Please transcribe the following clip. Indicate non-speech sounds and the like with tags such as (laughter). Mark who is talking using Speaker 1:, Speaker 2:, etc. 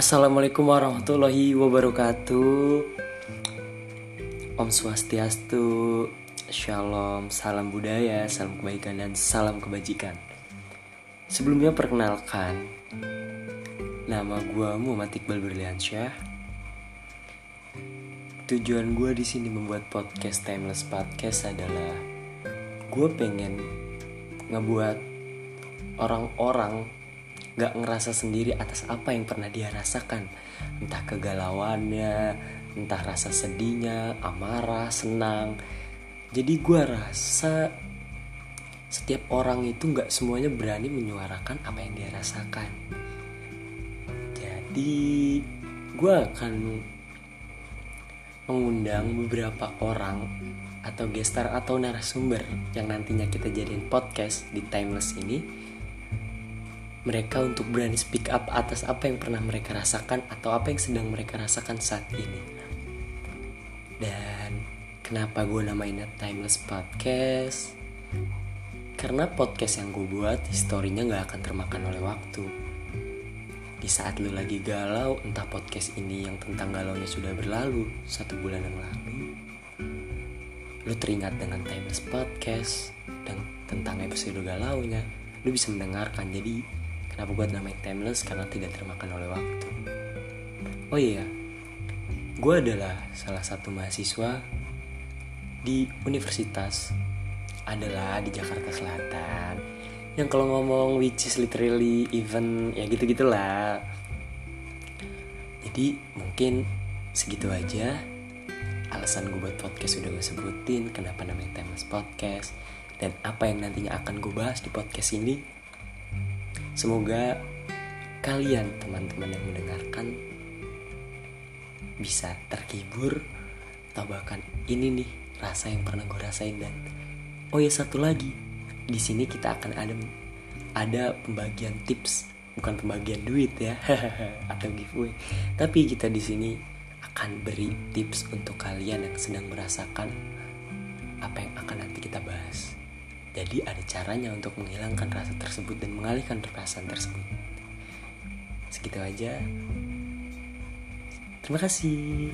Speaker 1: Assalamualaikum warahmatullahi wabarakatuh. Om Swastiastu Shalom, salam budaya, salam kebaikan dan salam kebajikan. Sebelumnya perkenalkan Nama gue Muhammad Iqbal Berliansyah. Tujuan gue di sini membuat podcast Timeless Podcast adalah Gue pengen ngebuat orang-orang gak ngerasa sendiri atas apa yang pernah dia rasakan. Entah kegalauannya entah rasa sedihnya amarah senang. Jadi gue rasa setiap orang itu gak semuanya berani menyuarakan apa yang dia rasakan. Jadi gue akan mengundang beberapa orang atau gestar atau narasumber yang nantinya kita jadiin podcast di timeless ini mereka untuk berani speak up atas apa yang pernah mereka rasakan atau apa yang sedang mereka rasakan saat ini. Dan kenapa gue namainnya Timeless Podcast? Karena podcast yang gue buat historinya gak akan termakan oleh waktu. Di saat lu lagi galau, entah podcast ini yang tentang galaunya sudah berlalu satu bulan yang lalu, lu teringat dengan Timeless Podcast dan tentang episode galaunya, lu bisa mendengarkan. Jadi Kenapa buat namanya timeless? Karena tidak termakan oleh waktu. Oh iya, gue adalah salah satu mahasiswa di universitas adalah di Jakarta Selatan. Yang kalau ngomong which is literally even ya gitu gitulah. Jadi mungkin segitu aja alasan gue buat podcast udah gue sebutin kenapa namanya Timeless Podcast dan apa yang nantinya akan gue bahas di podcast ini Semoga kalian teman-teman yang mendengarkan bisa terhibur atau bahkan ini nih rasa yang pernah gue rasain dan oh ya satu lagi di sini kita akan ada ada pembagian tips bukan pembagian duit ya (laughs) atau giveaway. Tapi kita di sini akan beri tips untuk kalian yang sedang merasakan apa yang akan nanti kita bahas jadi ada caranya untuk menghilangkan rasa tersebut dan mengalihkan perasaan tersebut. Segitu aja. Terima kasih.